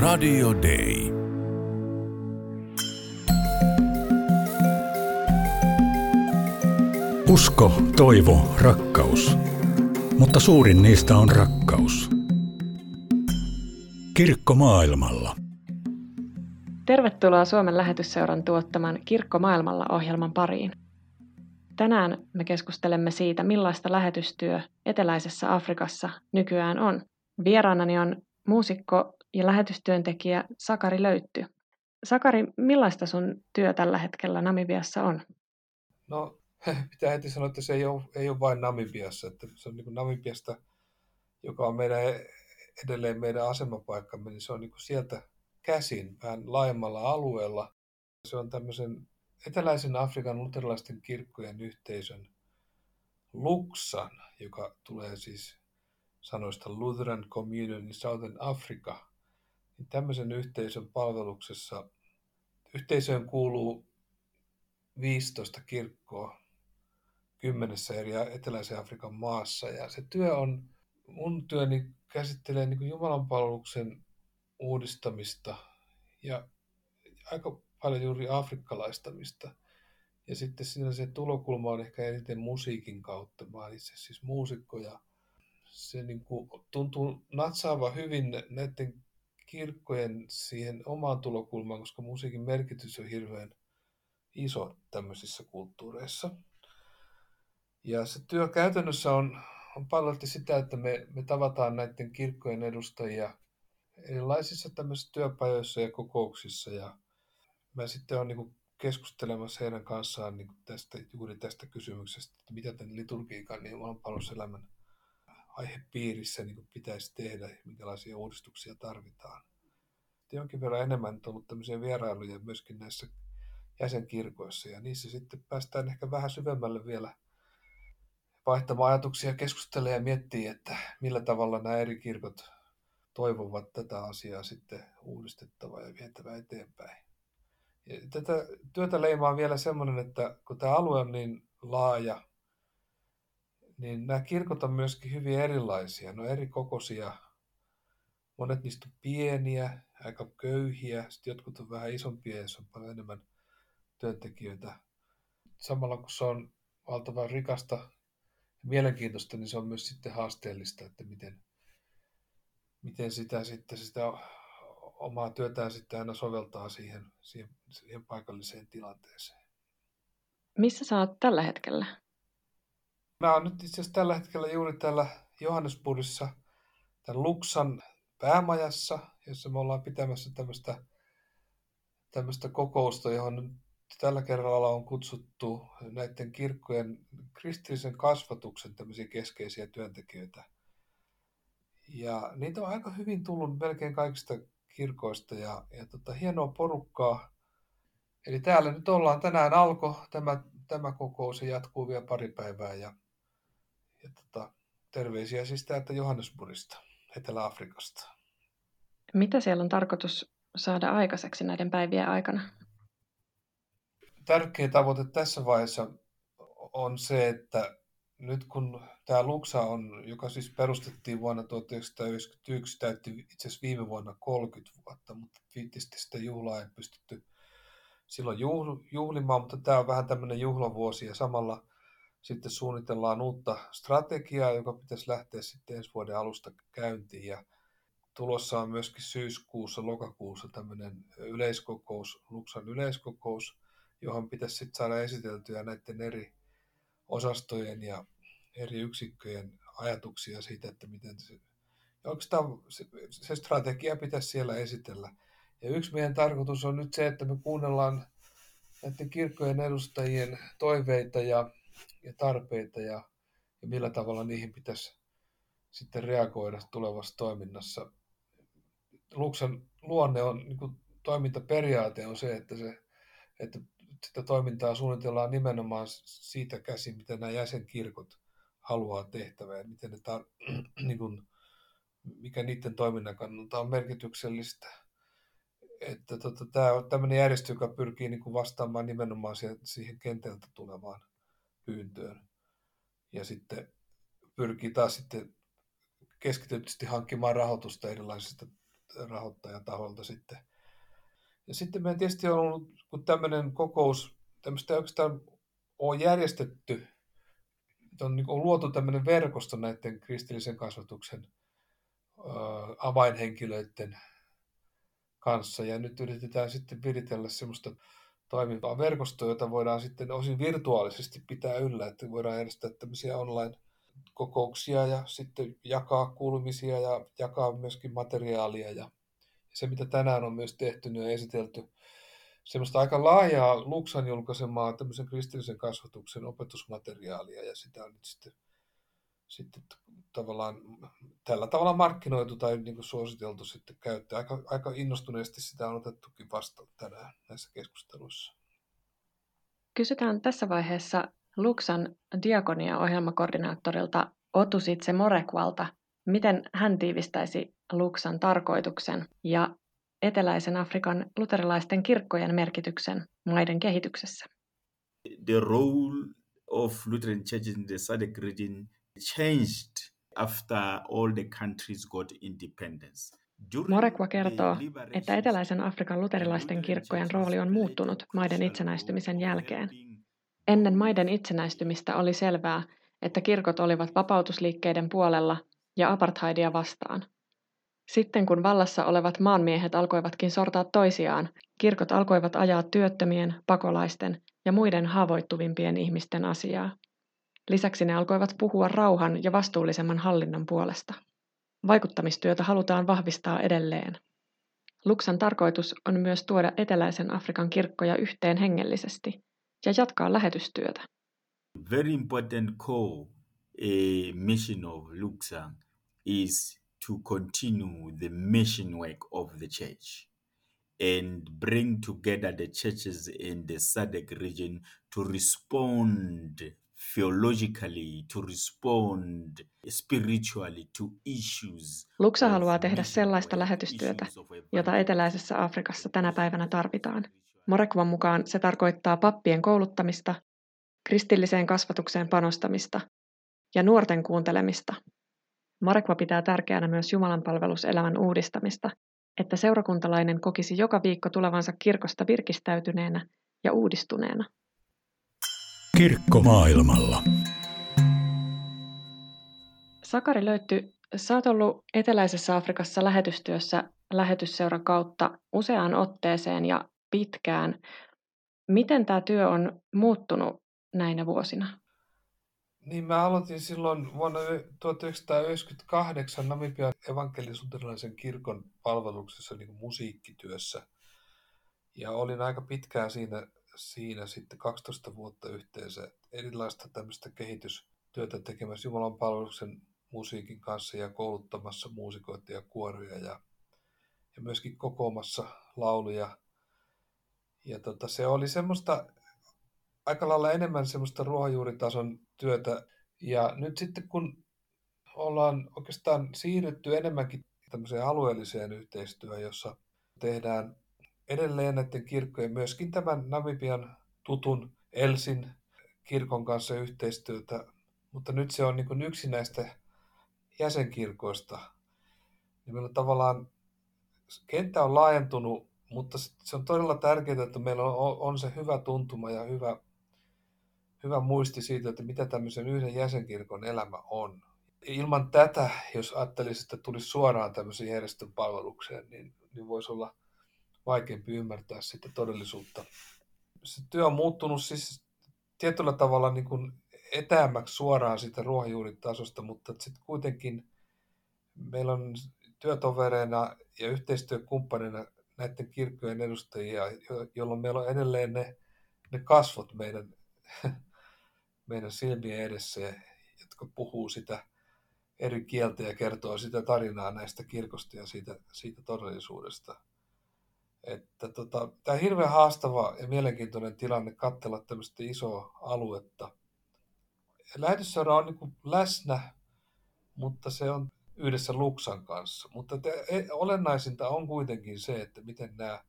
Radio Day. Usko, toivo, rakkaus. Mutta suurin niistä on rakkaus. Kirkko maailmalla. Tervetuloa Suomen lähetysseuran tuottaman Kirkko maailmalla ohjelman pariin. Tänään me keskustelemme siitä, millaista lähetystyö eteläisessä Afrikassa nykyään on. Vieraanani on muusikko ja lähetystyöntekijä Sakari Löytty. Sakari, millaista sun työ tällä hetkellä Namibiassa on? No, pitää heti sanoa, että se ei ole, ei ole vain Namibiassa. Että se on niin Namibiasta, joka on meidän, edelleen meidän asemapaikkamme, niin se on niin sieltä käsin vähän laajemmalla alueella. Se on tämmöisen eteläisen Afrikan luterilaisten kirkkojen yhteisön Luxan, joka tulee siis sanoista Lutheran Communion in Southern Africa, niin tämmöisen yhteisön palveluksessa yhteisöön kuuluu 15 kirkkoa kymmenessä eri eteläisen Afrikan maassa. Ja se työ on, mun työni käsittelee niin Jumalan palveluksen uudistamista ja aika paljon juuri afrikkalaistamista. Ja sitten siinä se tulokulma on ehkä eniten musiikin kautta. Mä olen itse siis muusikko ja se niin kuin tuntuu natsaava hyvin näiden kirkkojen siihen omaan tulokulmaan, koska musiikin merkitys on hirveän iso tämmöisissä kulttuureissa. Ja se työ käytännössä on, on paljon sitä, että me, me tavataan näiden kirkkojen edustajia erilaisissa tämmöisissä työpajoissa ja kokouksissa. Ja mä sitten olen niin keskustelemassa heidän kanssaan niin tästä, juuri tästä kysymyksestä, että mitä tämän liturgiikan niin oman palveluselämän aihepiirissä niin pitäisi tehdä ja minkälaisia uudistuksia tarvitaan. Jonkin verran enemmän on ollut tämmöisiä vierailuja myöskin näissä jäsenkirkoissa ja niissä sitten päästään ehkä vähän syvemmälle vielä vaihtamaan ajatuksia, keskustelee ja miettii, että millä tavalla nämä eri kirkot toivovat tätä asiaa sitten uudistettavaa ja vietävää eteenpäin. Ja tätä työtä leimaa vielä semmoinen, että kun tämä alue on niin laaja, niin nämä kirkot on myöskin hyvin erilaisia. Ne on eri kokoisia. Monet niistä on pieniä, aika köyhiä. Sitten jotkut on vähän isompia, ja on paljon enemmän työntekijöitä. Samalla kun se on valtavan rikasta ja mielenkiintoista, niin se on myös sitten haasteellista, että miten, miten sitä, sitten, sitä omaa työtään sitten aina soveltaa siihen, siihen, siihen paikalliseen tilanteeseen. Missä sä oot tällä hetkellä? Mä oon nyt itse asiassa tällä hetkellä juuri täällä Johannesburgissa tämän Luxan päämajassa, jossa me ollaan pitämässä tämmöistä, tämmöistä kokousta, johon tällä kerralla on kutsuttu näiden kirkkojen kristillisen kasvatuksen tämmöisiä keskeisiä työntekijöitä. Ja niitä on aika hyvin tullut melkein kaikista kirkoista ja, ja tota, hienoa porukkaa. Eli täällä nyt ollaan, tänään alkoi tämä, tämä kokous ja jatkuu vielä pari päivää ja ja tota, terveisiä siis täältä Johannesburgista, Etelä-Afrikasta. Mitä siellä on tarkoitus saada aikaiseksi näiden päivien aikana? Tärkeä tavoite tässä vaiheessa on se, että nyt kun tämä Luxa on, joka siis perustettiin vuonna 1991, täytti itse asiassa viime vuonna 30 vuotta, mutta tietysti sitä juhlaa ei pystytty silloin juhlimaan, mutta tämä on vähän tämmöinen juhlavuosi ja samalla – sitten suunnitellaan uutta strategiaa, joka pitäisi lähteä sitten ensi vuoden alusta käyntiin. Ja tulossa on myöskin syyskuussa, lokakuussa tämmöinen yleiskokous, Luxan yleiskokous, johon pitäisi sitten saada esiteltyä näiden eri osastojen ja eri yksikköjen ajatuksia siitä, että miten se, oikeastaan se, se strategia pitäisi siellä esitellä. Ja yksi meidän tarkoitus on nyt se, että me kuunnellaan näiden kirkkojen edustajien toiveita ja ja tarpeita ja, ja millä tavalla niihin pitäisi sitten reagoida tulevassa toiminnassa. Luxan luonne on, niin kuin toimintaperiaate on se, että, se, että sitä toimintaa suunnitellaan nimenomaan siitä käsin, mitä nämä jäsenkirkot haluaa tehtävää, miten ne tar- niin kuin, mikä niiden toiminnan kannalta on merkityksellistä. Että tota, tämä on tämmöinen järjestö, joka pyrkii niin kuin vastaamaan nimenomaan siihen, siihen kentältä tulevaan pyyntöön. Ja sitten pyrkii taas sitten keskitytysti hankkimaan rahoitusta erilaisista rahoittajataholta sitten. Ja sitten meidän tietysti on ollut, kun tämmöinen kokous, tämmöistä oikeastaan ole järjestetty, on, on luotu tämmöinen verkosto näiden kristillisen kasvatuksen avainhenkilöiden kanssa. Ja nyt yritetään sitten viritellä semmoista toimivaa verkostoa, jota voidaan sitten osin virtuaalisesti pitää yllä, että voidaan järjestää tämmöisiä online-kokouksia ja sitten jakaa kuulumisia ja jakaa myöskin materiaalia. Ja se, mitä tänään on myös tehty, niin on esitelty semmoista aika laajaa Luxan julkaisemaa tämmöisen kristillisen kasvatuksen opetusmateriaalia ja sitä on nyt sitten, sitten tavallaan tällä tavalla markkinoitu tai niin kuin suositeltu sitten käyttää. Aika, aika innostuneesti sitä on otettukin vastaan tänään näissä keskusteluissa. Kysytään tässä vaiheessa Luxan diakonia-ohjelmakoordinaattorilta Otusitse Morekvalta, miten hän tiivistäisi Luxan tarkoituksen ja eteläisen Afrikan luterilaisten kirkkojen merkityksen maiden kehityksessä. The role of Lutheran churches in the SADC region changed after all the countries got independence. Morekwa kertoo, että eteläisen Afrikan luterilaisten kirkkojen rooli on muuttunut maiden itsenäistymisen jälkeen. Ennen maiden itsenäistymistä oli selvää, että kirkot olivat vapautusliikkeiden puolella ja apartheidia vastaan – sitten kun vallassa olevat maanmiehet alkoivatkin sortaa toisiaan, kirkot alkoivat ajaa työttömien, pakolaisten ja muiden haavoittuvimpien ihmisten asiaa. Lisäksi ne alkoivat puhua rauhan ja vastuullisemman hallinnon puolesta. Vaikuttamistyötä halutaan vahvistaa edelleen. Luxan tarkoitus on myös tuoda eteläisen Afrikan kirkkoja yhteen hengellisesti ja jatkaa lähetystyötä. Very important core a mission of Luxan is to continue the mission work of the church and bring together the churches in the SADC region to respond theologically, to respond spiritually to issues. Luksa haluaa tehdä sellaista lähetystyötä, jota eteläisessä Afrikassa tänä päivänä tarvitaan. Morekvan mukaan se tarkoittaa pappien kouluttamista, kristilliseen kasvatukseen panostamista ja nuorten kuuntelemista Marekva pitää tärkeänä myös Jumalan palveluselämän uudistamista, että seurakuntalainen kokisi joka viikko tulevansa kirkosta virkistäytyneenä ja uudistuneena. Kirkko maailmalla. Sakari löytty, sä oot ollut Eteläisessä Afrikassa lähetystyössä lähetysseuran kautta useaan otteeseen ja pitkään. Miten tämä työ on muuttunut näinä vuosina? Niin mä aloitin silloin vuonna 1998 Namibian evankelisuterilaisen kirkon palveluksessa niin musiikkityössä. Ja olin aika pitkään siinä, siinä sitten 12 vuotta yhteensä erilaista tämmöistä kehitystyötä tekemässä Jumalan palveluksen musiikin kanssa ja kouluttamassa muusikoita ja kuoria ja, ja myöskin kokoamassa lauluja. Ja tota, se oli semmoista aika lailla enemmän semmoista ruohonjuuritason työtä. Ja nyt sitten kun ollaan oikeastaan siirrytty enemmänkin tämmöiseen alueelliseen yhteistyöhön, jossa tehdään edelleen näiden kirkkojen, myöskin tämän Namibian tutun Elsin kirkon kanssa yhteistyötä, mutta nyt se on niin yksi näistä jäsenkirkoista. Niin meillä tavallaan kenttä on laajentunut, mutta se on todella tärkeää, että meillä on, on se hyvä tuntuma ja hyvä hyvä muisti siitä, että mitä tämmöisen yhden jäsenkirkon elämä on. Ilman tätä, jos ajattelisi, että tulisi suoraan tämmöiseen järjestön palvelukseen, niin, niin voisi olla vaikeampi ymmärtää sitä todellisuutta. Se työ on muuttunut siis tietyllä tavalla niin kuin etäämmäksi suoraan sitä ruohonjuuritasosta, mutta sitten kuitenkin meillä on työtovereina ja yhteistyökumppanina näiden kirkkojen edustajia, jolloin meillä on edelleen ne, ne kasvot meidän meidän silmien edessä, jotka puhuu sitä eri kieltä ja kertoo sitä tarinaa näistä kirkosta ja siitä, siitä todellisuudesta. Että tota, tämä on hirveän haastava ja mielenkiintoinen tilanne katsella tämmöistä isoa aluetta. Lähetysseura on niin läsnä, mutta se on yhdessä Luksan kanssa. Mutta te, e, olennaisinta on kuitenkin se, että miten nämä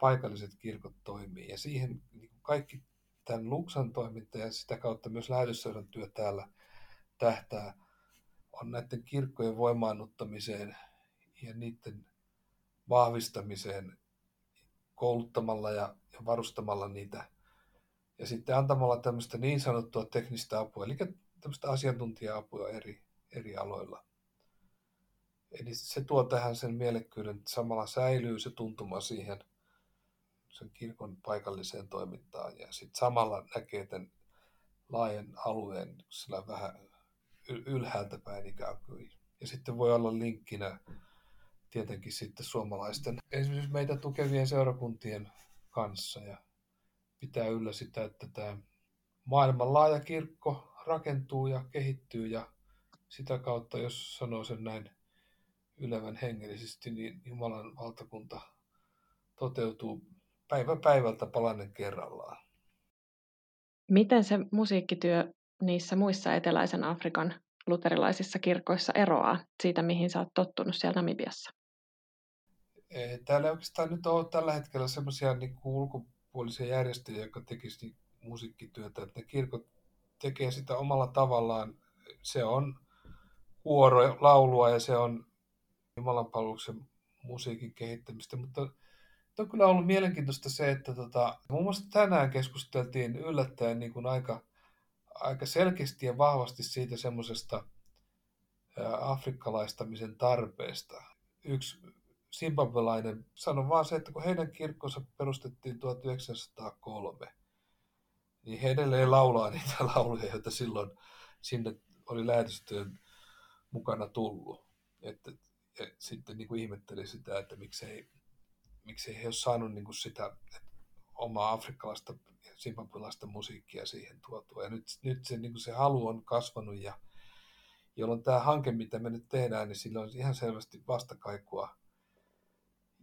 paikalliset kirkot toimii. Ja siihen niin kaikki tämän Luxan toiminta ja sitä kautta myös lähetysseuran työ täällä tähtää on näiden kirkkojen voimaannuttamiseen ja niiden vahvistamiseen kouluttamalla ja, ja varustamalla niitä ja sitten antamalla tämmöistä niin sanottua teknistä apua, eli tämmöistä asiantuntija-apua eri, eri aloilla. Eli se tuo tähän sen mielekkyyden, että samalla säilyy se tuntuma siihen sen kirkon paikalliseen toimintaan ja sitten samalla näkee tämän laajan alueen sillä vähän ylhäältä päin ikään kuin. Ja sitten voi olla linkkinä tietenkin sitten suomalaisten, esimerkiksi meitä tukevien seurakuntien kanssa ja pitää yllä sitä, että tämä maailmanlaaja kirkko rakentuu ja kehittyy ja sitä kautta, jos sanoo sen näin ylevän hengellisesti, niin Jumalan valtakunta toteutuu päivä päivältä palanen kerrallaan. Miten se musiikkityö niissä muissa eteläisen Afrikan luterilaisissa kirkoissa eroaa siitä, mihin sä oot tottunut siellä Namibiassa? Täällä ei oikeastaan nyt ole tällä hetkellä semmoisia niin ulkopuolisia järjestöjä, jotka tekisivät musiikkityötä. Että ne kirkot tekee sitä omalla tavallaan. Se on kuoro, laulua ja se on Jumalanpalveluksen musiikin kehittämistä, mutta on kyllä ollut mielenkiintoista se, että tota, muun muassa tänään keskusteltiin yllättäen niin kuin aika, aika selkeästi ja vahvasti siitä semmoisesta afrikkalaistamisen tarpeesta. Yksi zimbabwelainen sanoi vaan se, että kun heidän kirkkonsa perustettiin 1903, niin he edelleen laulaa niitä lauluja, joita silloin sinne oli lähetystyön mukana tullut. Että, ja sitten niin kuin ihmetteli sitä, että miksei, miksei he ole saanut niin kuin sitä omaa afrikkalaista ja zimbabwelaista musiikkia siihen tuotua. Ja nyt, nyt se, niin kuin se halu on kasvanut ja jolloin tämä hanke, mitä me nyt tehdään, niin sillä on ihan selvästi vastakaikua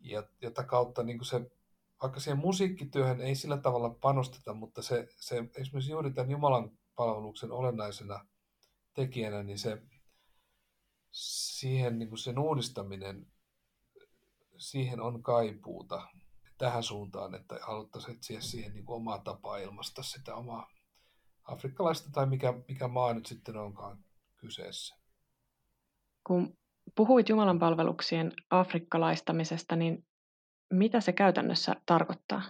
ja jota kautta niin se, vaikka siihen musiikkityöhön ei sillä tavalla panosteta, mutta se, se esimerkiksi juuri tämän Jumalan palveluksen olennaisena tekijänä, niin se siihen niin sen uudistaminen, siihen on kaipuuta tähän suuntaan, että haluttaisiin etsiä siihen niin omaa tapaa ilmaista sitä omaa afrikkalaista tai mikä, mikä maa nyt sitten onkaan kyseessä. Kun puhuit Jumalan palveluksien afrikkalaistamisesta, niin mitä se käytännössä tarkoittaa?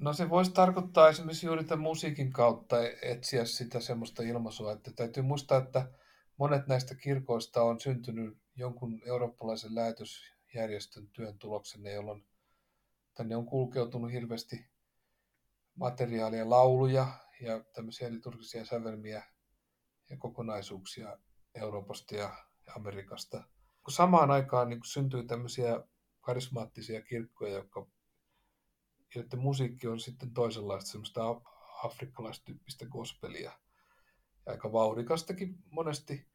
No se voisi tarkoittaa esimerkiksi juuri tämän musiikin kautta etsiä sitä semmoista ilmaisua, että täytyy muistaa, että monet näistä kirkoista on syntynyt jonkun eurooppalaisen lähetysjärjestön työn tuloksena, jolloin tänne on kulkeutunut hirveästi materiaalia, lauluja ja tämmöisiä liturgisia sävelmiä ja kokonaisuuksia Euroopasta ja Amerikasta. Kun samaan aikaan niin syntyy tämmöisiä karismaattisia kirkkoja, jotka, joiden musiikki on sitten toisenlaista, semmoista afrikkalaistyyppistä gospelia. Ja aika vauhdikastakin monesti.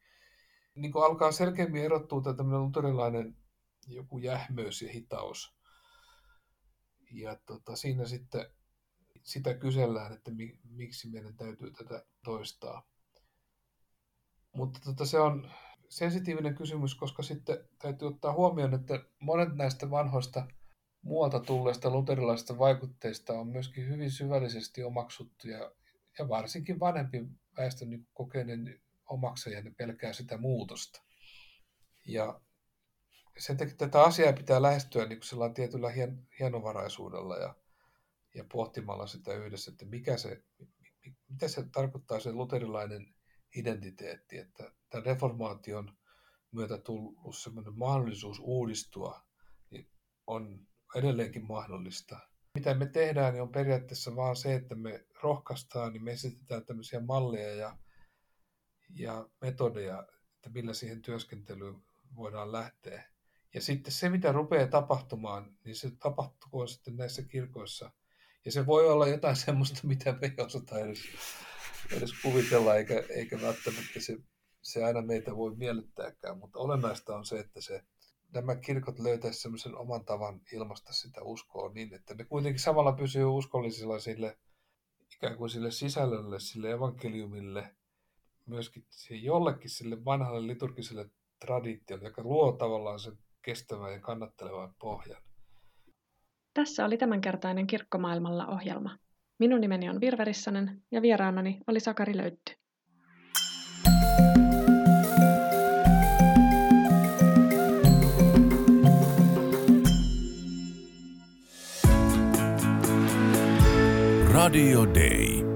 Niin kuin alkaa selkeämmin erottua tämä tämmöinen luterilainen joku jähmöys ja hitaus. Ja tota, siinä sitten sitä kysellään, että mi, miksi meidän täytyy tätä toistaa. Mutta tota, se on sensitiivinen kysymys, koska sitten täytyy ottaa huomioon, että monet näistä vanhoista muualta tulleista luterilaisista vaikutteista on myöskin hyvin syvällisesti omaksuttuja ja varsinkin vanhempi väestö niin kokeinen omaksaja ne pelkää sitä muutosta. Ja sen takia tätä asiaa pitää lähestyä niin kuin tietyllä hien, hienovaraisuudella ja, ja pohtimalla sitä yhdessä, että mikä se, mitä se tarkoittaa se luterilainen identiteetti, että tämän reformaation myötä tullut sellainen mahdollisuus uudistua niin on edelleenkin mahdollista. Mitä me tehdään, niin on periaatteessa vaan se, että me rohkaistaan, niin me esitetään tämmöisiä malleja ja, ja metodeja, että millä siihen työskentelyyn voidaan lähteä. Ja sitten se, mitä rupeaa tapahtumaan, niin se tapahtuu sitten näissä kirkoissa. Ja se voi olla jotain semmoista, mitä me ei osata edes, edes kuvitella, eikä, eikä välttämättä se se aina meitä voi miellyttääkään, mutta olennaista on se, että se, nämä kirkot löytäisivät sellaisen oman tavan ilmaista sitä uskoa niin, että ne kuitenkin samalla pysyy uskollisilla sille ikään kuin sille sisällölle, sille evankeliumille, myöskin jollekin sille vanhalle liturgiselle traditiolle, joka luo tavallaan sen kestävän ja kannattelevan pohjan. Tässä oli tämänkertainen Kirkkomaailmalla ohjelma. Minun nimeni on Virve Rissanen ja vieraanani oli Sakari Löytty. Radio Day.